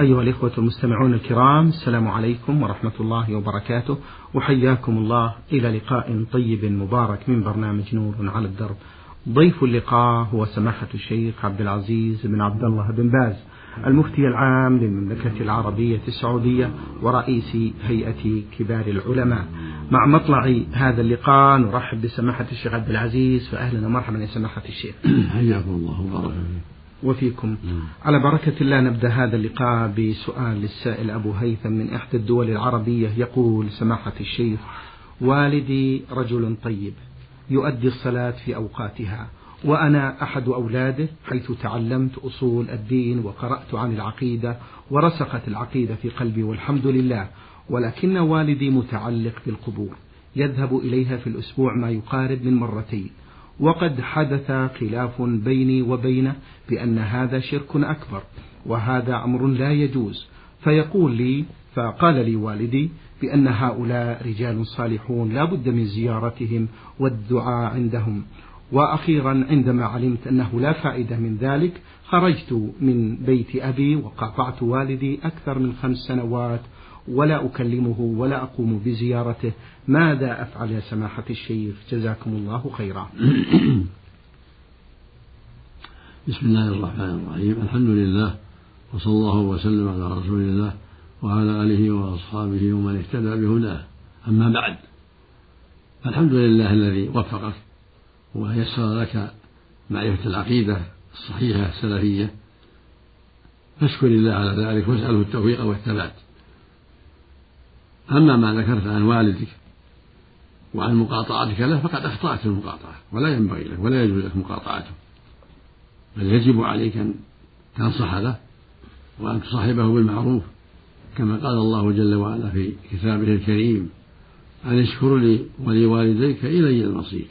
أيها الإخوة المستمعون الكرام السلام عليكم ورحمة الله وبركاته. وحياكم الله إلى لقاء طيب مبارك من برنامج نور على الدرب. ضيف اللقاء هو سماحة الشيخ عبد العزيز بن عبد الله بن باز المفتي العام للمملكة العربية السعودية ورئيس هيئة كبار العلماء. مع مطلع هذا اللقاء نرحب بسماحة الشيخ عبد العزيز فأهلا ومرحبا يا سماحة الشيخ. حياكم الله وبارك وفيكم. على بركة الله نبدأ هذا اللقاء بسؤال للسائل أبو هيثم من إحدى الدول العربية. يقول سماحة الشيخ والدي رجل طيب يؤدي الصلاة في أوقاتها وأنا أحد أولاده حيث تعلمت أصول الدين وقرأت عن العقيدة ورسخت العقيدة في قلبي والحمد لله ولكن والدي متعلق بالقبور يذهب إليها في الأسبوع ما يقارب من مرتين. وقد حدث خلاف بيني وبينه بأن هذا شرك أكبر وهذا أمر لا يجوز. فيقول لي فقال لي والدي بأن هؤلاء رجال صالحون لا بد من زيارتهم والدعاء عندهم. وأخيرا عندما علمت أنه لا فائدة من ذلك خرجت من بيت أبي وقاطعت والدي أكثر من خمس سنوات ولا أكلمه ولا أقوم بزيارته. ماذا أفعل يا سماحة الشيخ؟ جزاكم الله خيرا. بسم الله الرحمن الرحيم. الحمد لله وصلى الله وسلم على رسول الله وعلى آله وأصحابه ومن اهتدى بهداه. أما بعد الحمد لله الذي وفقك ويسر لك معرفة العقيدة الصحيحة السلفية. فاشكر الله على ذلك واسأله التوفيق والثبات. أما ما ذكرت عن والدك وعن مقاطعتك له فقد أخطأت في المقاطعة ولا ينبغي لك ولا يجوز لك مقاطعته. بل يجب عليك أن تنصح له وأن تصاحبه بالمعروف كما قال الله جل وعلا في كتابه الكريم أن اشكر لي ولوالديك إلي المصير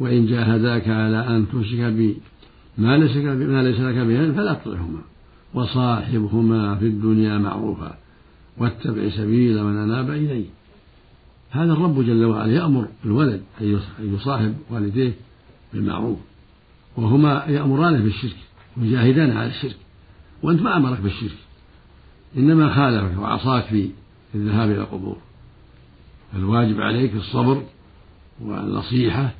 وإن جاهداك على أن تشرك بي ما ليس ما ليس لك به فلا تطعهما وصاحبهما في الدنيا معروفا. واتبع سبيل من أناب إلي. هذا الرب جل وعلا يأمر الولد أن يصاحب والديه بالمعروف وهما يأمرانه بالشرك ويجاهدان على الشرك وأنت ما أمرك بالشرك إنما خالفك وعصاك في الذهاب إلى القبور. الواجب عليك الصبر والنصيحة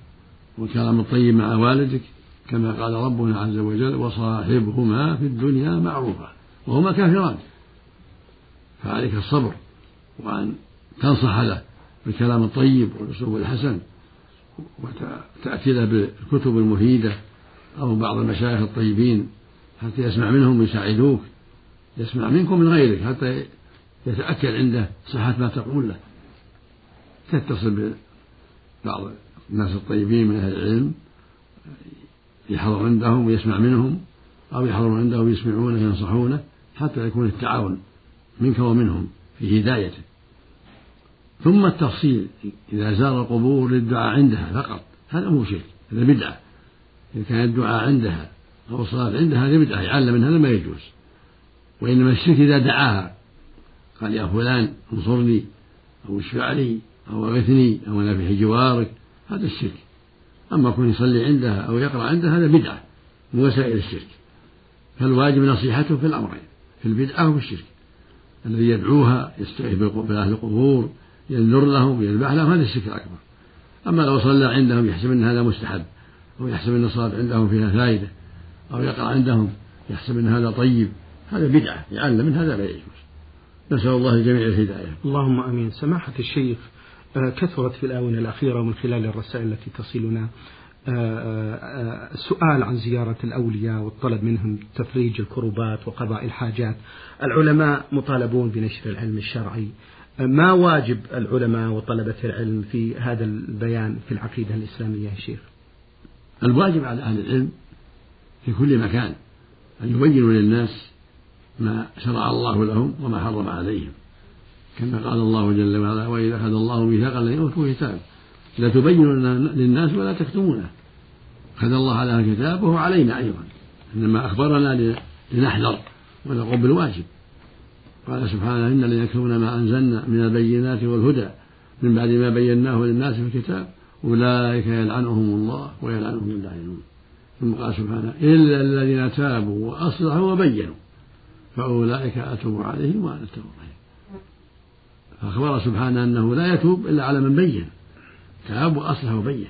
والكلام الطيب مع والدك كما قال ربنا عز وجل وصاحبهما في الدنيا معروفا وهما كافران. فعليك الصبر وأن تنصح له بالكلام الطيب والأسلوب الحسن وتأتي له بالكتب المفيدة أو بعض المشايخ الطيبين حتى يسمع منهم ويساعدوك يسمع منكم من غيرك حتى يتأكد عنده صحة ما تقول له. تتصل ببعض الناس الطيبين من أهل العلم يحضر عندهم ويسمع منهم أو يحضر عندهم ويسمعونه وينصحونه حتى يكون التعاون منك ومنهم في هدايته. ثم التفصيل إذا زار القبور للدعاء عندها فقط هذا مو شرك هذا بدعة. إذا كان الدعاء عندها أو الصلاة عندها هذه بدعة يعلم من هذا ما يجوز. وإنما الشرك إذا دعاها. قال يا فلان انصرني أو اشفع لي أو أغثني أو أنا في جوارك. هذا الشرك. أما كون يصلي عندها أو يقرأ عندها هذا بدعة من وسائل الشرك. فالواجب نصيحته في الأمرين في البدعة وفي الشرك. الذي يدعوها يستغيث بأهل القبور ينذر لهم يذبح لهم هذا الشرك الأكبر. أما لو صلى عندهم يحسب أن هذا مستحب أو يحسب أن الصلاة عندهم فيها فائدة أو يقرأ عندهم يحسب أن هذا طيب هذا بدعة يعلم من هذا لا يجوز. نسأل الله الجميع الهداية. اللهم أمين. سماحة الشيخ آه، كثرت في الآونة الأخيرة ومن خلال الرسائل التي تصلنا سؤال عن زيارة الأولياء والطلب منهم تفريج الكروبات وقضاء الحاجات. العلماء مطالبون بنشر العلم الشرعي. ما واجب العلماء وطلبة العلم في هذا البيان في العقيدة الإسلامية يا شيخ؟ الواجب على أهل العلم في كل مكان أن يبينوا للناس ما شرع الله لهم وما حرم عليهم. كما قال الله جل وعلا وإذا أخذ الله ميثاق الذين أوتوا كتاب لا تبينون للناس ولا تكتمونه. أخذ الله على الكتاب وهو علينا أيضا. إنما أخبرنا لنحذر ونقوم بالواجب. قال سبحانه إن الذين يكتمون ما أنزلنا من البينات والهدى من بعد ما بيناه للناس في الكتاب أولئك يلعنهم الله ويلعنهم اللاعنون. ثم قال سبحانه إلا الذين تابوا وأصلحوا وبينوا فأولئك أتوب عليهم وأنا التوب الرحيم فأخبر سبحانه أنه لا يتوب إلا على من بين. تاب وأصلح وبين.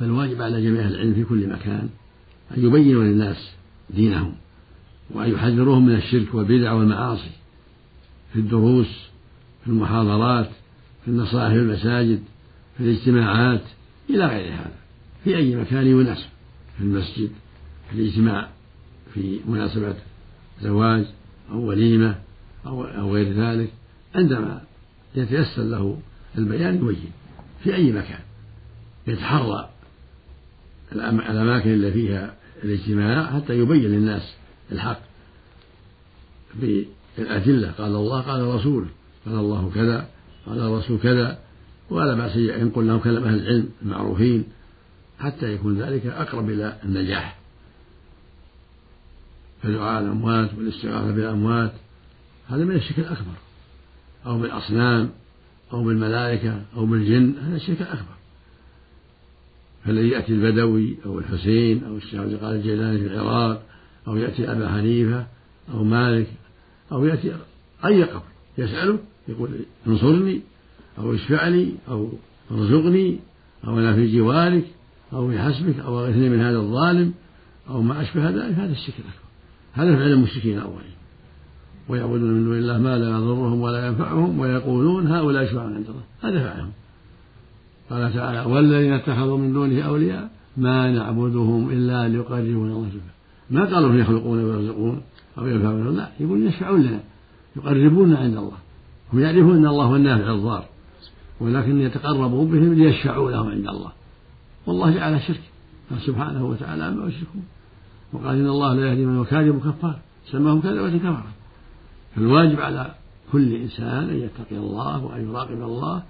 فالواجب على جميع العلم في كل مكان أن يبينوا للناس دينهم وأن يحذروهم من الشرك والبدع والمعاصي في الدروس في المحاضرات في النصائح في المساجد في الاجتماعات إلى غير هذا. في أي مكان يناسب في المسجد في الاجتماع في مناسبة زواج أو وليمة أو أو غير ذلك عندما يتيسر له البيان يبين في أي مكان يتحرى الأماكن اللي فيها الاجتماع حتى يبين للناس الحق بالأدلة. قال الله قال الرسول قال الله كذا قال الرسول كذا ولا بأس ينقل لهم كلام أهل العلم المعروفين حتى يكون ذلك أقرب إلى النجاح. فدعاء الأموات والاستغاثة بالأموات هذا من الشرك الأكبر أو بالأصنام أو بالملائكة أو بالجن هذا الشرك الأكبر. فالذي يأتي البدوي أو الحسين أو الشيخ عبد القادر الجيلاني في العراق أو يأتي أبا حنيفة أو مالك أو يأتي أي قبر يسأله يقول انصرني أو اشفع لي أو ارزقني أو أنا في جوارك أو في حسبك أو أغثني من هذا الظالم أو ما أشبه ذلك هذا الشرك الأكبر. هذا فعل المشركين الأولين ويعبدون من دون الله ما لا يضرهم ولا ينفعهم ويقولون هؤلاء يشفعون عند الله. هذا فعلهم. قال تعالى والذين اتخذوا من دونه أولياء ما نعبدهم إلا ليقربونا الله زلفى ما قالوا يخلقون ويرزقون أو ينفعون؟ لا يقولون يشفعون لنا يقربونا عند الله. هم يعرفون أن الله هو النافع الضار ولكن يتقربون بهم ليشفعوا لهم عند الله. والله جعل شرك سبحانه وتعالى عما يشركون وقال إن الله لا يهدي من هو كاذب كفار سماهم كذبة كفرا فالواجب على كل إنسان أن يتقي الله وأن يراقب الله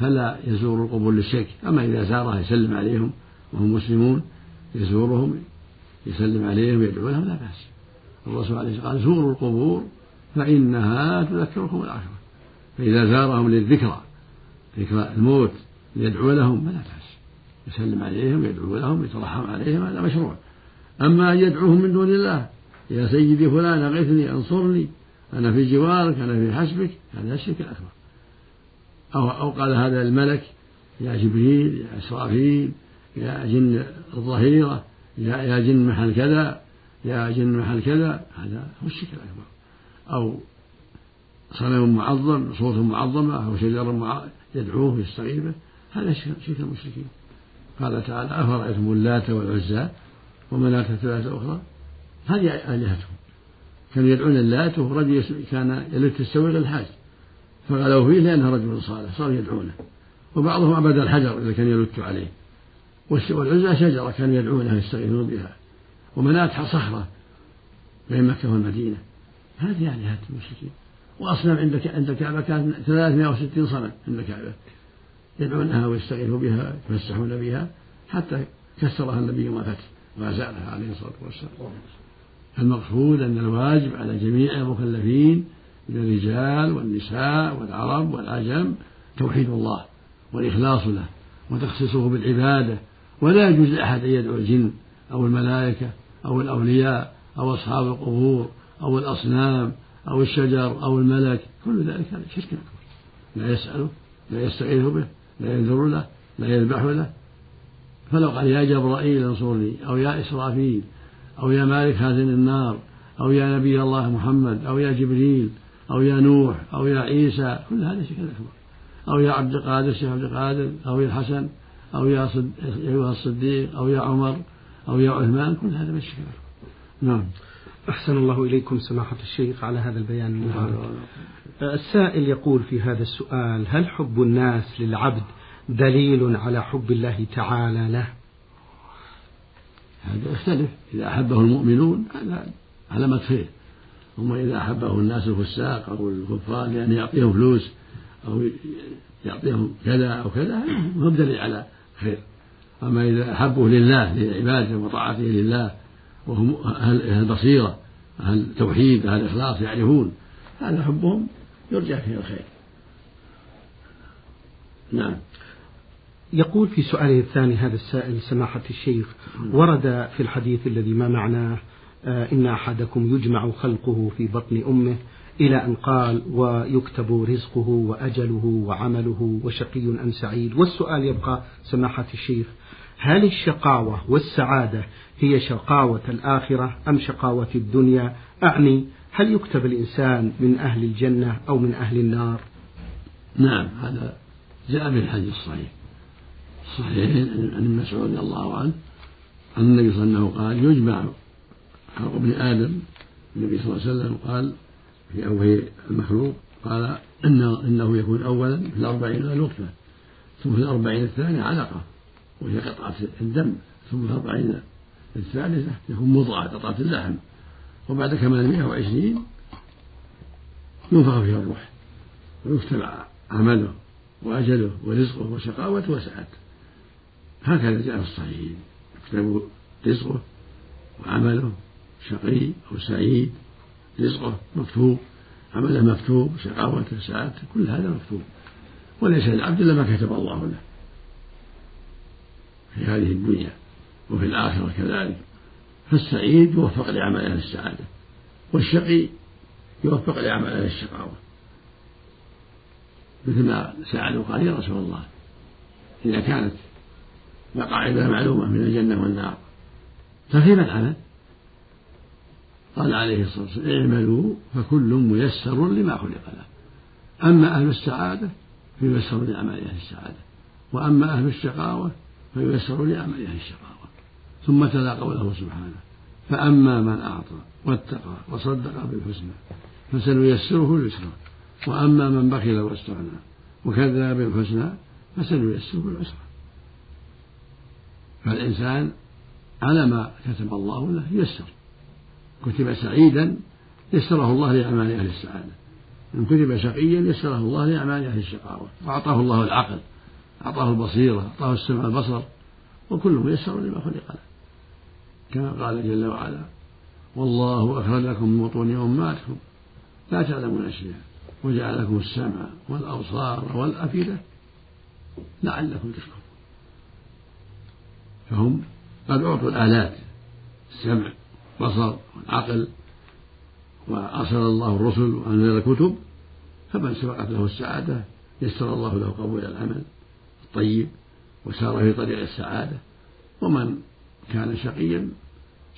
فلا يزور القبور للشرك. أما إذا زارها يسلم عليهم وهم مسلمون يزورهم يسلم عليهم ويدعو لهم لا بأس. الرسول عليه الصلاة والسلام قال زوروا القبور فإنها تذكركم الآخرة. فإذا زارهم للذكرى ذكرى الموت ليدعو لهم فلا بأس. يسلم عليهم ويدعو لهم يترحم عليهم هذا مشروع. أما أن يدعوهم من دون الله يا سيدي فلان أغثني أنصرني أنا في جوارك أنا في حسبك هذا الشرك الأكبر. أو أو قال هذا الملك يا جبريل يا إسرافيل يا جن الظهيرة يا يا جن محل كذا يا جن محل كذا. هذا هو الشرك الأكبر أو صنم معظم صوت معظمة أو شجر يدعوه يستغيث به. هذا شرك المشركين. قال تعالى أفرأيتم اللات والعزى ومناة الثلاثة الأخرى هذه آلهتهم. كانوا يدعون اللات وهو كان يلت السويق الحاج فغلوا فيه لأنه رجل صالح صاروا يدعونه. وبعضهم عبد الحجر إذا كان يلت عليه. والعزى شجرة كانوا يدعونها يستغيثون بها. ومناة صخرة بين مكة والمدينة. هذه آلهة المشركين. وأصنام عند عند الكعبة كانت 360 صنم عند الكعبة. يدعونها ويستغيثوا بها يتمسحون بها حتى كسرها النبي ما فتح وأزالها عليه الصلاة والسلام. المقصود أن الواجب على جميع المكلفين من الرجال والنساء والعرب والعجم توحيد الله والإخلاص له وتخصيصه بالعبادة. ولا يجوز لأحد أن يدعو الجن أو الملائكة أو الأولياء أو أصحاب القبور أو الأصنام أو الشجر أو الملك. كل ذلك هذا شرك أكبر. لا يسأله لا يستغيث به لا ينذر له لا يذبح له. فلو قال يا جبرائيل انصرني أو يا إسرافيل أو يا مالك هازن النار أو يا نبي الله محمد أو يا جبريل أو يا نوح أو يا عيسى كل هذا شرك أكبر أو يا عبد القادر الشيخ عبد القادر أو يا الحسن أو يا صد... أيها الصديق أو يا عمر أو يا عثمان كل هذا من الشرك نعم. أحسن الله إليكم سماحة الشيخ على هذا البيان. المبارك السائل يقول في هذا السؤال هل حب الناس للعبد دليل على حب الله تعالى له؟ هذا يختلف. إذا أحبه المؤمنون هذا علامة خير أما إذا أحبه الناس الفساق أو الكفار لأن يعطيهم فلوس أو يعطيهم كذا أو كذا هو دليل على خير. أما إذا أحبه لله لعبادته وطاعته لله وهم أهل البصيرة أهل التوحيد أهل الإخلاص يعرفون هذا حبهم يرجى فيه الخير. نعم. يقول في سؤاله الثاني هذا السائل سماحة الشيخ ورد في الحديث الذي ما معناه إن أحدكم يجمع خلقه في بطن أمه إلى أن قال ويكتب رزقه وأجله وعمله وشقي أم سعيد. والسؤال يبقى سماحة الشيخ هل الشقاوة والسعادة هي شقاوة الآخرة أم شقاوة الدنيا؟ أعني هل يكتب الإنسان من أهل الجنة أو من أهل النار؟ نعم هذا جاء في الحديث الصحيح. صحيح عن مسعود رضي الله عنه أن النبي صلى الله عليه وسلم قال يجمع خلق ابن آدم النبي صلى الله عليه وسلم قال في أول المخلوق قال إنه, إنه يكون أولا في الأربعين النطفة ثم في الأربعين الثانية علقة وهي قطعة الدم ثم في الأربعين الثالثة يكون مضغة قطعة اللحم وبعد كمال 120 ينفخ فيها الروح ويكتب عمله وأجله ورزقه وشقاوته وسعادته هكذا جاء في الصحيحين يكتب رزقه وعمله شقي أو سعيد رزقه مكتوب عمله مكتوب شقاوته سعادته كل هذا مكتوب. وليس للعبد إلا ما كتب الله له في هذه الدنيا وفي الآخرة كذلك. فالسعيد يوفق لعمل أهل السعادة والشقي يوفق لعمل أهل الشقاوة. مثل ما سألوا قال يا رسول الله إذا كانت مقاعد معلومة من الجنة والنار فكيف العمل؟ قال عليه الصلاة والسلام اعملوا فكل ميسر لما خلق له أما أهل السعادة فييسر لأعمال أهل السعادة وأما أهل الشقاوة فييسر لأعمال أهل الشقاوة. ثم تلا قوله سبحانه. فأما من أعطى واتقى وصدق بالحسنى فسنيسره لليسرى وأما من بخل واستغنى وكذب بالحسنى فسنيسره للعسرى فالإنسان على ما كتب الله له يسر كتب سعيدا يسره الله لأعمال أهل السعادة. إن كتب شقيا يسره الله لأعمال أهل الشقاوة. وأعطاه الله العقل أعطاه البصيرة أعطاه السمع البصر وكل ميسر لما خلق له. كما قال جل وعلا والله أخرجكم من بطون أمهاتكم لا تعلمون أشياء وجعل لكم السمع والأبصار والأفئدة لعلكم تشكرون. فهم قد أعطوا الآلات السمع والبصر والعقل وأرسل الله الرسل وأنزل الكتب فمن سبقت له السعادة يسر الله له قبول العمل الطيب وسار في طريق السعادة. ومن كان شقيا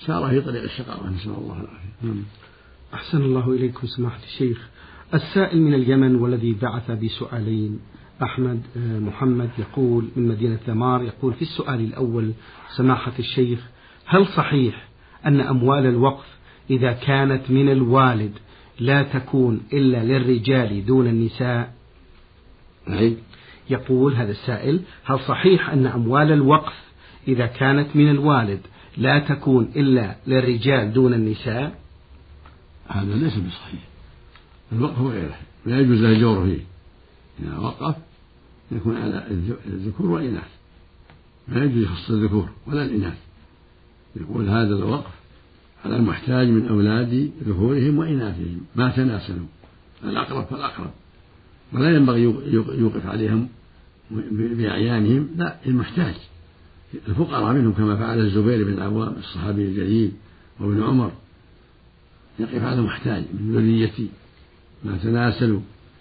سار في طريق الشقاوة. نسأل الله العافية. نعم. أحسن الله إليكم سماحة الشيخ. السائل من اليمن والذي بعث بسؤالين. أحمد آه، محمد يقول من مدينة ثمار يقول في السؤال الأول سماحة الشيخ هل صحيح أن أموال الوقف إذا كانت من الوالد لا تكون إلا للرجال دون النساء. نعم. يقول هذا السائل هل صحيح أن أموال الوقف إذا كانت من الوالد لا تكون إلا للرجال دون النساء؟ هذا ليس بصحيح. الوقف غيره لا يجوز له الجور فيه. إذا وقف يكون على الذكور والإناث. ما يجوز يخص الذكور ولا الإناث. يقول هذا الوقف على المحتاج من أولاد ذكورهم وإناثهم ما تناسلوا. الأقرب فالأقرب. ولا ينبغي يوقف عليهم بأعيانهم لا المحتاج. الفقراء منهم كما فعل الزبير بن العوام الصحابي الجليل وابن عمر. يقف على المحتاج من ذريتي. ما تناسلوا.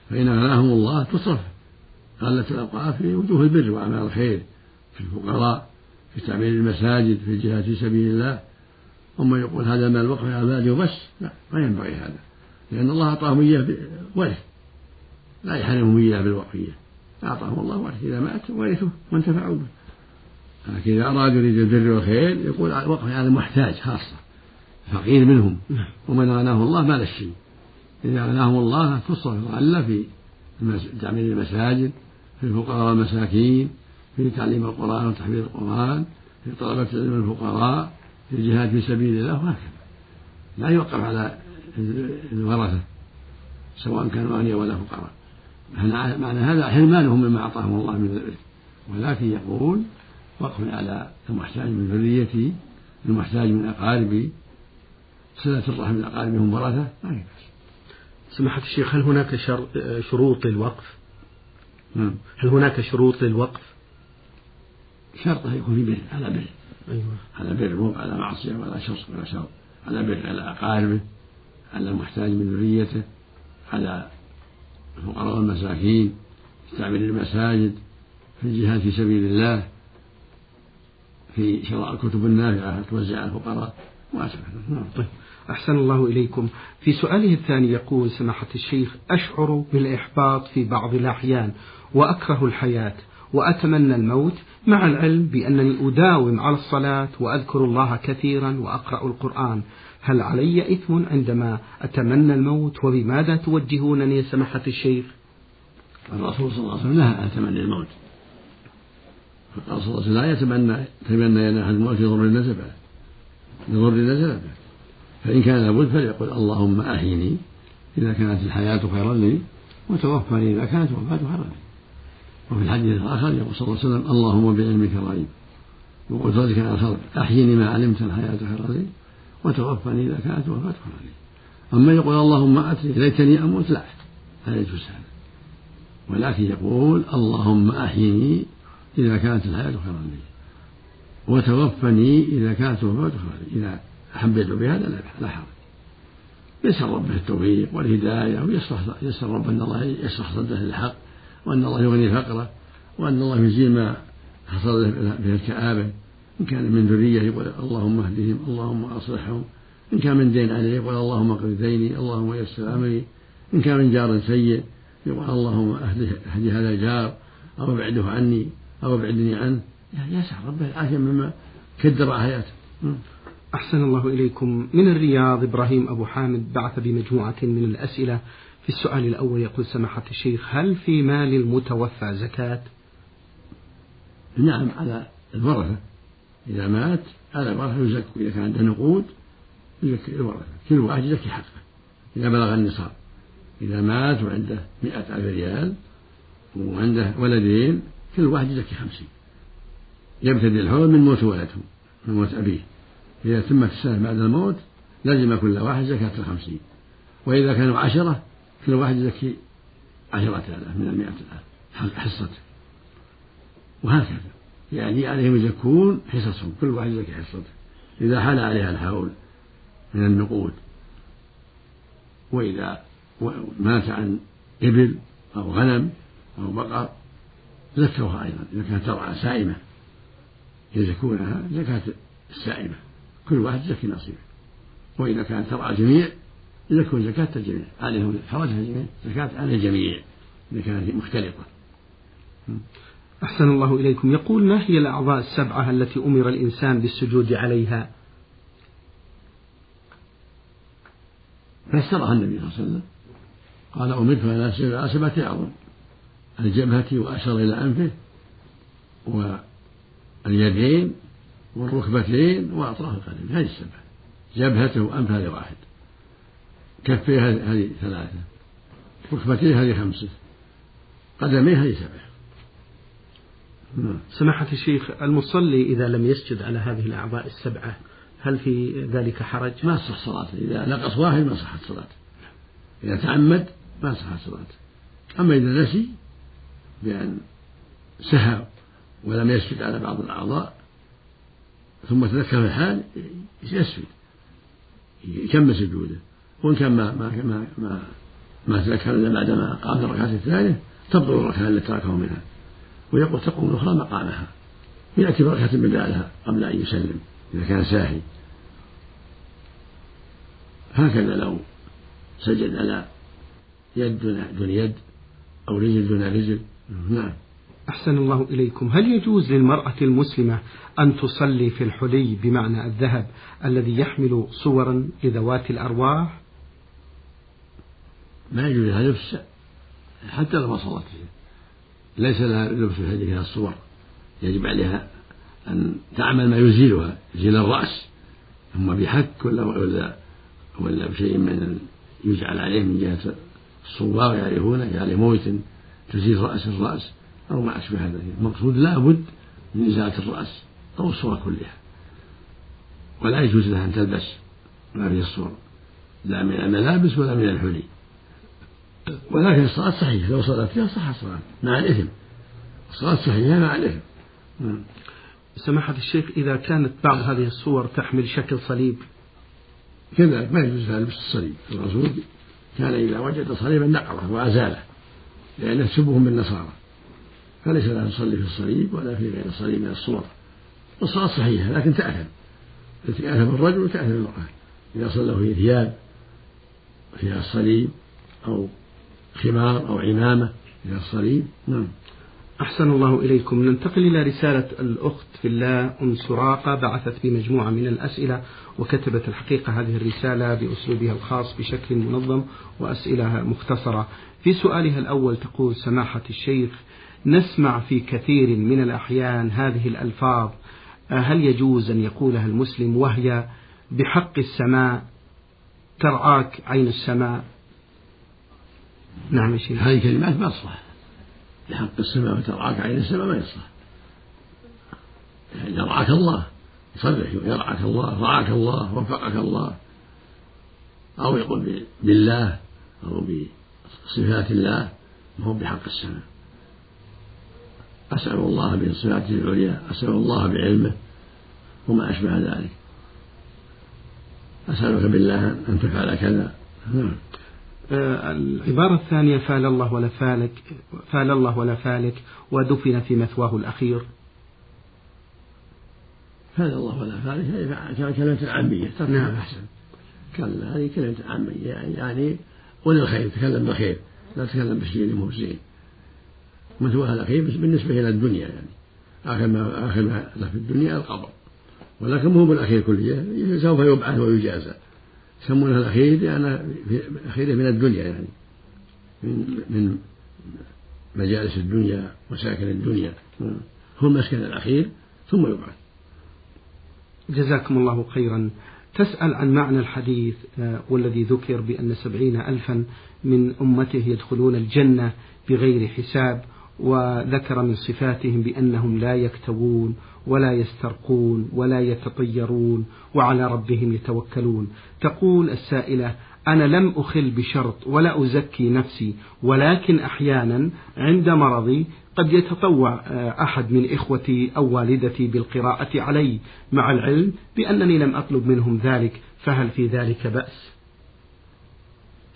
فإن غناهم الله تصرف. قالت الأوقاف في وجوه البر وأعمال الخير. في الفقراء في تعمير المساجد في الجهاد في سبيل الله. أما يقول هذا مال الوقف على مالي وبس لا ما ينبغي هذا لأن الله أعطاهم إياه ورث لا يحرمهم إياه بالوقفية. أعطاهم الله ورث إذا مات ورثوه وانتفعوا به. لكن إذا أراد يريد البر والخير يقول وقف على المحتاج خاصة فقير منهم. ومن غناه الله ما الشيء إذا غناهم الله تصرف لعل في تعمير المساجد في الفقراء والمساكين في تعليم القرآن وتحفيظ القرآن في طلبة العلم الفقراء الجهاد في سبيل الله وهكذا. لا يوقف على الورثة سواء كانوا أغنياء ولا فقراء. معنى هذا حرمانهم مما أعطاهم الله من الرزق ولكن يقول وقف على المحتاج من ذريتي المحتاج من أقاربي. صلة الرحم من أقاربهم ورثة ما يبأس سماحة الشيخ هل هناك شروط للوقف؟ نعم. هل هناك شروط للوقف؟ شرطه يكون في بر على بر على بر مو على معصية ولا شر ولا شر. على بر على أقاربه على المحتاج من ذريته على الفقراء والمساكين تعمير المساجد في الجهاد في سبيل الله في شراء الكتب النافعة توزع على الفقراء؟ نعم. طيب. أحسن الله إليكم. في سؤاله الثاني يقول سماحة الشيخ أشعر بالإحباط في بعض الأحيان وأكره الحياة. وأتمنى الموت مع العلم بأنني أداوم على الصلاة وأذكر الله كثيرا وأقرأ القرآن. هل علي إثم عندما أتمنى الموت وبماذا توجهونني سماحة الشيخ؟ الرسول صلى الله عليه وسلم نهى عن تمني الموت. فقال صلى الله عليه وسلم لا يتمنى أن أحد الموت لضر نزل به لضر فإن كان لابد فليقل اللهم أحيني إذا كانت الحياة خيرا لي وتوفني إذا كانت الوفاة خيرا لي. وفي الحديث الآخر يقول صلى الله عليه وسلم اللهم بعلمك غريب وقدرتك على أحيني ما علمت الحياة خيرا لي وتوفني إذا كانت الوفاة خيرا لي أما يقول اللهم أتني ليتني أموت. لا لا يجوز هذا ولكن يقول اللهم أحيني إذا كانت الحياة خيرا لي وتوفني إذا كانت الوفاة خيرا لي إذا أحبيت بهذا لا حرج. يسأل ربه التوفيق والهداية ويسأل ربه أن الله يشرح صدره للحق وأن الله يغني فقره وأن الله يزيل ما حصل له به الكآبة. إن كان من ذرية يقول اللهم اهدهم اللهم أصلحهم. إن كان من دين عليه يقول اللهم اقض ديني اللهم يسر أمري. إن كان من جار سيء يقول اللهم اهدي هذا الجار. أو ابعده عني أو ابعدني عنه. يسأل ربه العافية مما كدر حياته. أحسن الله إليكم. من الرياض إبراهيم أبو حامد بعث بمجموعة من الأسئلة. في السؤال الأول يقول سماحة الشيخ هل في مال المتوفى زكاة؟ نعم على الورثة. إذا مات على الورثة يزكوا إذا كان عنده نقود يزكي الورثة. كل واحد يزكي حقه إذا بلغ النصاب. إذا مات وعنده مئة ألف ريال وعنده ولدين كل واحد يزكي خمسين. يبتدي الحول من موت ولده من موت أبيه. إذا تمت السنة بعد الموت لزم كل واحد زكاة الخمسين. وإذا كانوا عشرة كل واحد يزكي عشرة آلاف من المئة آلاف حصته. وهكذا. يعني عليهم يزكون حصصهم. كل واحد يزكي حصته. إذا حال عليها الحول من النقود وإذا مات عن إبل أو غنم أو بقر زكوها أيضا. إذا كانت ترعى سائمة يزكونها زكاة السائمة. كل واحد يزكي نصيبه وإذا كانت ترعى الجميع يكون زكاة الجميع. عليهم حوادث الجميع زكاة على الجميع. إذا كانت مختلطة. أحسن الله إليكم. يقول ما هي الأعضاء السبعة التي أمر الإنسان بالسجود عليها؟ فسرها النبي صلى الله عليه وسلم. قال أمرت على سبعة أعظم الجبهة وأشار إلى أنفه واليدين والركبتين وأطراف القدم. هذه السبعة. جبهته وأنفه هذه واحد. كفيه هذه ثلاثة. ركبتيه هذه خمسة. قدميه هذه سبعة. نعم. سماحة الشيخ المصلي إذا لم يسجد على هذه الأعضاء السبعة هل في ذلك حرج؟ ما تصح صلاته. إذا نقص واحد ما صحت صلاته. إذا تعمد ما صحت صلاته. أما إذا نسي بأن سهى ولم يسجد على بعض الأعضاء ثم تذكر الحال يسجد يكمل سجوده وإن كان ما ما ما ما, ما تذكر إلا بعدما قام الركعة الثانية تبطل الركعة التي تركه منها. ويقول تقوم الأخرى مقامها. يأتي بركعة بدالها قبل أن يسلم إذا كان ساهي. هكذا لو سجد على يد دون يد أو رجل دون رجل. نعم. أحسن الله إليكم. هل يجوز للمرأة المسلمة أن تصلي في الحلي بمعنى الذهب الذي يحمل صورا لذوات الأرواح؟ ما يجوز لها لبس حتى لو صلت. ليس لها لبس هذه الصور. يجب عليها أن تعمل ما يزيلها يزيل الرأس. أما بحك ولا ولا ولا بشيء من يجعل عليه من جهة الصوار يعرفونه يعني موت تزيل رأس الرأس. أو ما أشبه ذلك المقصود لا بد من إزالة الرأس أو الصورة كلها. ولا يجوز لها أن تلبس ما فيه الصور لا من الملابس ولا من الحلي. ولكن الصلاة صحيحة لو صلت فيها صح الصلاة مع الإثم. الصلاة صحيحة مع الإثم. سماحة الشيخ إذا كانت بعض هذه الصور تحمل شكل صليب؟ كذلك ما يجوز لبس الصليب. الرسول كان إذا وجد صليبا نقره وأزاله لأنه شبه بالنصارى. فليس له يصلي في الصليب ولا في غير الصليب من الصور. والصلاة صحيحة لكن تأثم. تأثم الرجل وتأثم المرأة. إذا صلوا في ثياب فيها الصليب أو خمار أو عمامة فيها الصليب نعم. أحسن الله إليكم. ننتقل إلى رسالة الأخت في الله أم سراقة بعثت بمجموعة من الأسئلة وكتبت الحقيقة هذه الرسالة بأسلوبها الخاص بشكل منظم وأسئلة مختصرة. في سؤالها الأول تقول سماحة الشيخ نسمع في كثير من الأحيان هذه الألفاظ هل يجوز أن يقولها المسلم وهي بحق السماء ترعاك عين السماء؟ نعم يا شيخ. هذه كلمات ما تصلح بحق السماء وترعاك عين السماء ما يصلح. يعني يرعاك الله. يصرح يرعاك الله رعاك الله وفقك الله. أو يقول بالله أو بصفات الله ما هو بحق السماء. أسأل الله بصفاته العليا أسأل الله بعلمه وما أشبه ذلك. أسألك بالله أن تفعل كذا. نعم. آه، العبارة الثانية فال الله ولا فالك فال الله ولا فالك ودفن في مثواه الأخير. فال الله ولا فالك هذه كلمة عامية. نعم. أحسن. كلا هذه كلمة عامية يعني يعني قل الخير تكلم بخير لا تتكلم بالشيء مو مثواه الأخير بالنسبة إلى الدنيا يعني. آخر ما آخر ما له في الدنيا القبر. ولكن مو بالأخير كلية سوف يبعث ويجازى. يسمونها الأخير لأن أخيره من الدنيا يعني. من من مجالس الدنيا وساكن الدنيا. هو المسكن الأخير ثم يبعث. جزاكم الله خيرا. تسأل عن معنى الحديث آه، والذي ذكر بأن سبعين ألفا من أمته يدخلون الجنة بغير حساب. وذكر من صفاتهم بأنهم لا يكتوون ولا يسترقون ولا يتطيرون وعلى ربهم يتوكلون. تقول السائلة أنا لم أخل بشرط ولا أزكي نفسي ولكن أحيانا عند مرضي قد يتطوع آه، أحد من إخوتي أو والدتي بالقراءة علي مع العلم بأنني لم أطلب منهم ذلك فهل في ذلك بأس؟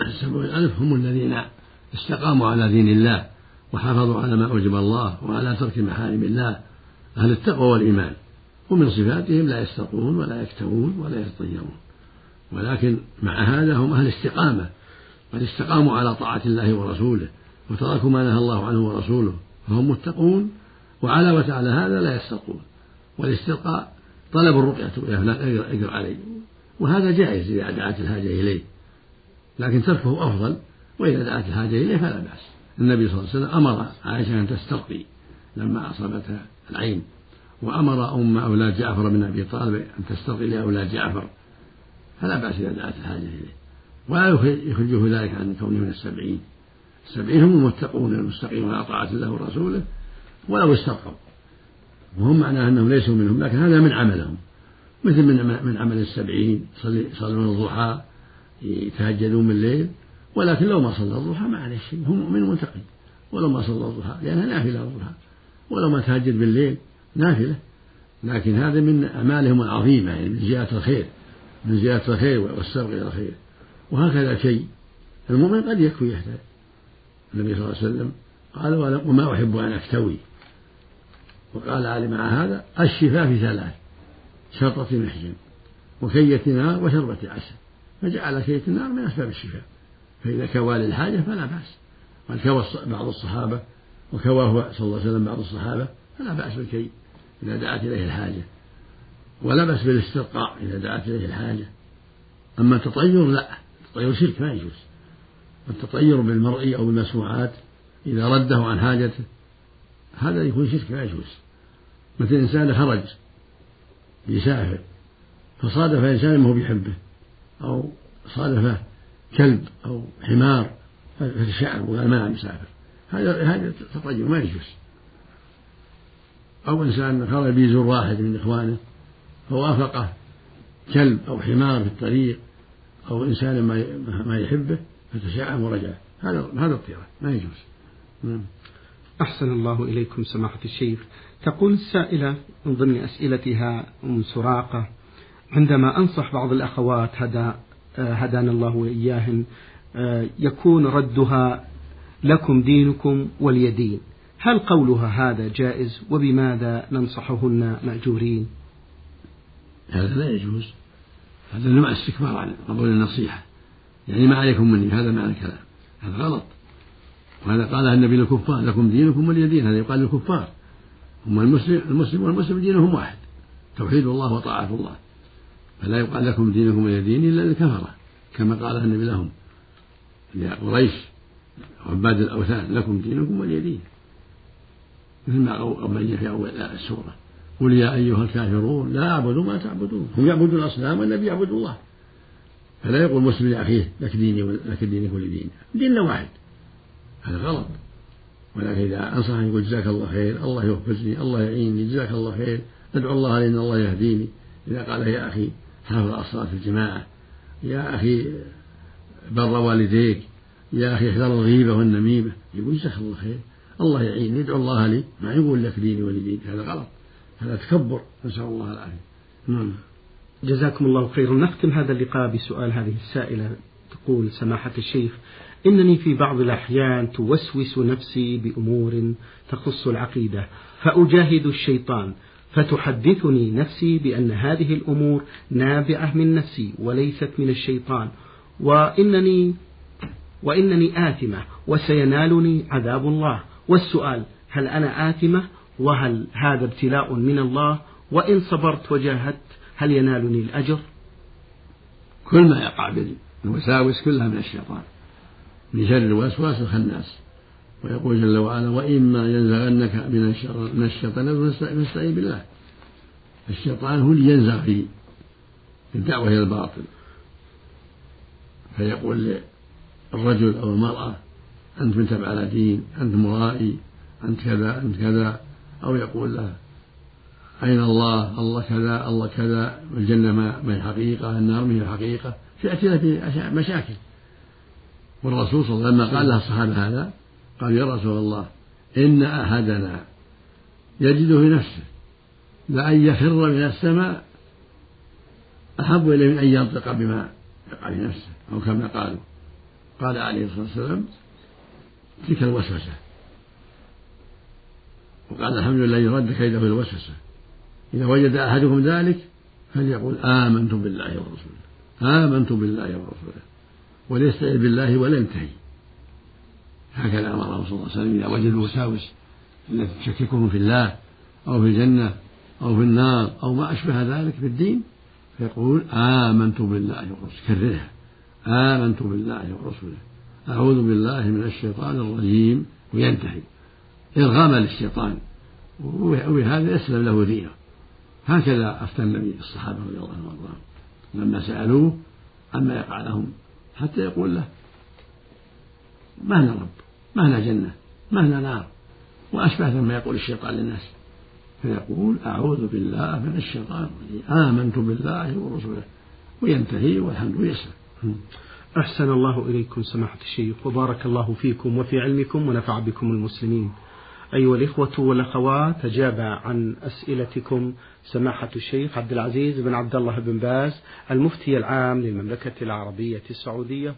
السبع الألف هم الذين استقاموا على دين الله. وحافظوا على ما أوجب الله وعلى ترك محارم الله أهل التقوى والإيمان. ومن صفاتهم لا يسترقون ولا يكتوون ولا يتطيرون. ولكن مع هذا هم أهل استقامة قد استقاموا على طاعة الله ورسوله وتركوا ما نهى الله عنه ورسوله فهم متقون وعلاوة على هذا لا يسترقون والاسترقاء طلب الرقية يا فلان اقرأ علي. وهذا جائز إذا دعت الحاجة إليه. لكن تركه أفضل وإذا دعت الحاجة إليه فلا بأس. النبي صلى الله عليه وسلم أمر عائشة أن تسترقي لما أصابتها العين وأمر أم أولاد جعفر بن أبي طالب أن تسترقي لأولاد جعفر. فلا بأس إذا دعت الحاجة إليه. ولا يخرجه ذلك عن كونه من السبعين. السبعين هم المتقون المستقيمون على طاعة الله ورسوله ولو استرقوا وهم معناه أنهم ليسوا منهم لكن هذا من عملهم. مثل من من عمل السبعين يصلون الضحى يتهجدون من الليل ولكن لو ما صلى الضحى ما عليه شيء هو مؤمن متقي ولو ما صلى الضحى لأنها نافلة الضحى. ولو ما تهجد بالليل نافلة. لكن هذا من أعمالهم العظيمة يعني من زيادة الخير من زيادة الخير والسبق إلى الخير. وهكذا شيء. المؤمن قد يكفي يحتاج النبي صلى الله عليه وسلم قال وما أحب أن أكتوي. وقال علي مع هذا الشفاء في ثلاث شرطة محجن وكية نار وشربة عسل. فجعل كية النار من أسباب الشفاء. فإذا كوى للحاجة فلا بأس. قد كوى بعض الصحابة وكواه صلى الله عليه وسلم بعض الصحابة فلا بأس بالكي إذا دعت إليه الحاجة. ولا بأس بالاسترقاء إذا دعت إليه الحاجة. أما التطير لا التطير شرك ما يجوز. التطير بالمرئي أو بالمسموعات إذا رده عن حاجته هذا يكون شرك ما يجوز. مثل إنسان خرج يسافر فصادف إنسان ما هو بيحبه أو صادفه كلب أو حمار فتشعب وقال ما مسافر. هذا هذا تطير ما يجوز. أو إنسان خرج بيزور واحد من إخوانه فوافقه كلب أو حمار في الطريق أو إنسان ما ما يحبه فتشعب ورجع. هذا هذا الطيرة ما يجوز. نعم. أحسن الله إليكم سماحة الشيخ. تقول السائلة من ضمن أسئلتها أم سراقة عندما أنصح بعض الأخوات هدى هدانا الله وإياهن يكون ردها لكم دينكم ولي دين هل قولها هذا جائز؟ وبماذا ننصحهن مأجورين؟ هذا لا يجوز. هذا نوع استكبار عن قبول النصيحة. يعني ما عليكم مني هذا معنى الكلام. هذا غلط. وهذا قالها النبي للكفار لكم دينكم ولي دين هذا يقال للكفار. هم المسلم المسلم والمسلم دينهم واحد. توحيد الله وطاعة الله. فلا يقال لكم دينكم ولي دين إلا للكفرة كما قالها النبي لهم. لقريش عباد الأوثان لكم دينكم ولي دين. مثل ما بين في أول السورة. قل يا أيها الكافرون لا أعبد ما تعبدون. هم يعبدون الأصنام والنبي يعبد الله. فلا يقول مسلم لأخيه لك ديني لك دينك ولديني ديننا واحد. هذا غلط. ولكن إذا أنصحني يقول جزاك الله خير الله يوفقني الله يعيني جزاك الله خير أدعو الله لأن الله يهديني. إذا قال يا أخي حافظ الصلاة في الجماعة. يا أخي بر والديك يا أخي احذر الغيبة والنميمة. يقول جزاك الله خير. الله يعيني ادعو الله لي. ما يقول لك ديني ولديني هذا غلط. هذا تكبر. نسأل الله العافية. نعم. جزاكم الله خيرا. نختم هذا اللقاء بسؤال هذه السائلة. تقول سماحة الشيخ إنني في بعض الأحيان توسوس نفسي بأمور تخص العقيدة فأجاهد الشيطان. فتحدثني نفسي بأن هذه الأمور نابعة من نفسي وليست من الشيطان وإنني وإنني آثمة وسينالني عذاب الله. والسؤال هل أنا آثمة؟ وهل هذا ابتلاء من الله؟ وإن صبرت وجاهدت هل ينالني الأجر؟ كل ما يقع بالوساوس كلها من الشيطان. من شر الوسواس الخناس ويقول جل وعلا وإما ينزغنك من الشيطان فاستعين بالله. الشيطان هو اللي ينزغ في الدعوة إلى الباطل. فيقول للرجل أو المرأة أنت من تبع على دين أنت مرائي أنت كذا أنت كذا. أو يقول له أين الله؟ الله كذا الله كذا. الجنة ما هي حقيقة النار ما هي حقيقة تأتي له في مشاكل. والرسول صلى الله عليه وسلم لما قال له الصحابة هذا قال يا رسول الله إن أحدنا يجد في نفسه لأن يخر من السماء أحب إليه من أن ينطق بما يقع في نفسه أو كما قالوا قال عليه الصلاة والسلام تلك الوسوسة. وقال الحمد لله يرد كيده الوسوسة. إذا وجد أحدكم ذلك فليقول آمنت بالله ورسوله. آمنت بالله ورسوله. وليستعذ بالله ولا ينتهي. هكذا أمره صلى الله عليه وسلم إذا وجد الوساوس التي تشككهم في الله أو في الجنة أو في النار أو ما أشبه ذلك في الدين فيقول آمنت بالله ورسوله كررها آمنت بالله ورسوله أعوذ بالله من الشيطان الرجيم وينتهي. إرغاما للشيطان وبهذا يسلم له دينه. هكذا أفتى النبي الصحابة رضي الله عنهم لما سألوه عما يقع لهم حتى يقول له ما رب؟ ما لنا جنة ما لنا نار. وأشبه ما يقول الشيطان للناس. فيقول أعوذ بالله من الشيطان آمنت بالله ورسوله وينتهي والحمد يسلم أحسن الله إليكم سماحة الشيخ. وبارك الله فيكم وفي علمكم ونفع بكم المسلمين. أيها الإخوة والأخوات أجاب عن أسئلتكم سماحة الشيخ عبد العزيز بن عبد الله بن باز المفتي العام للمملكة العربية السعودية.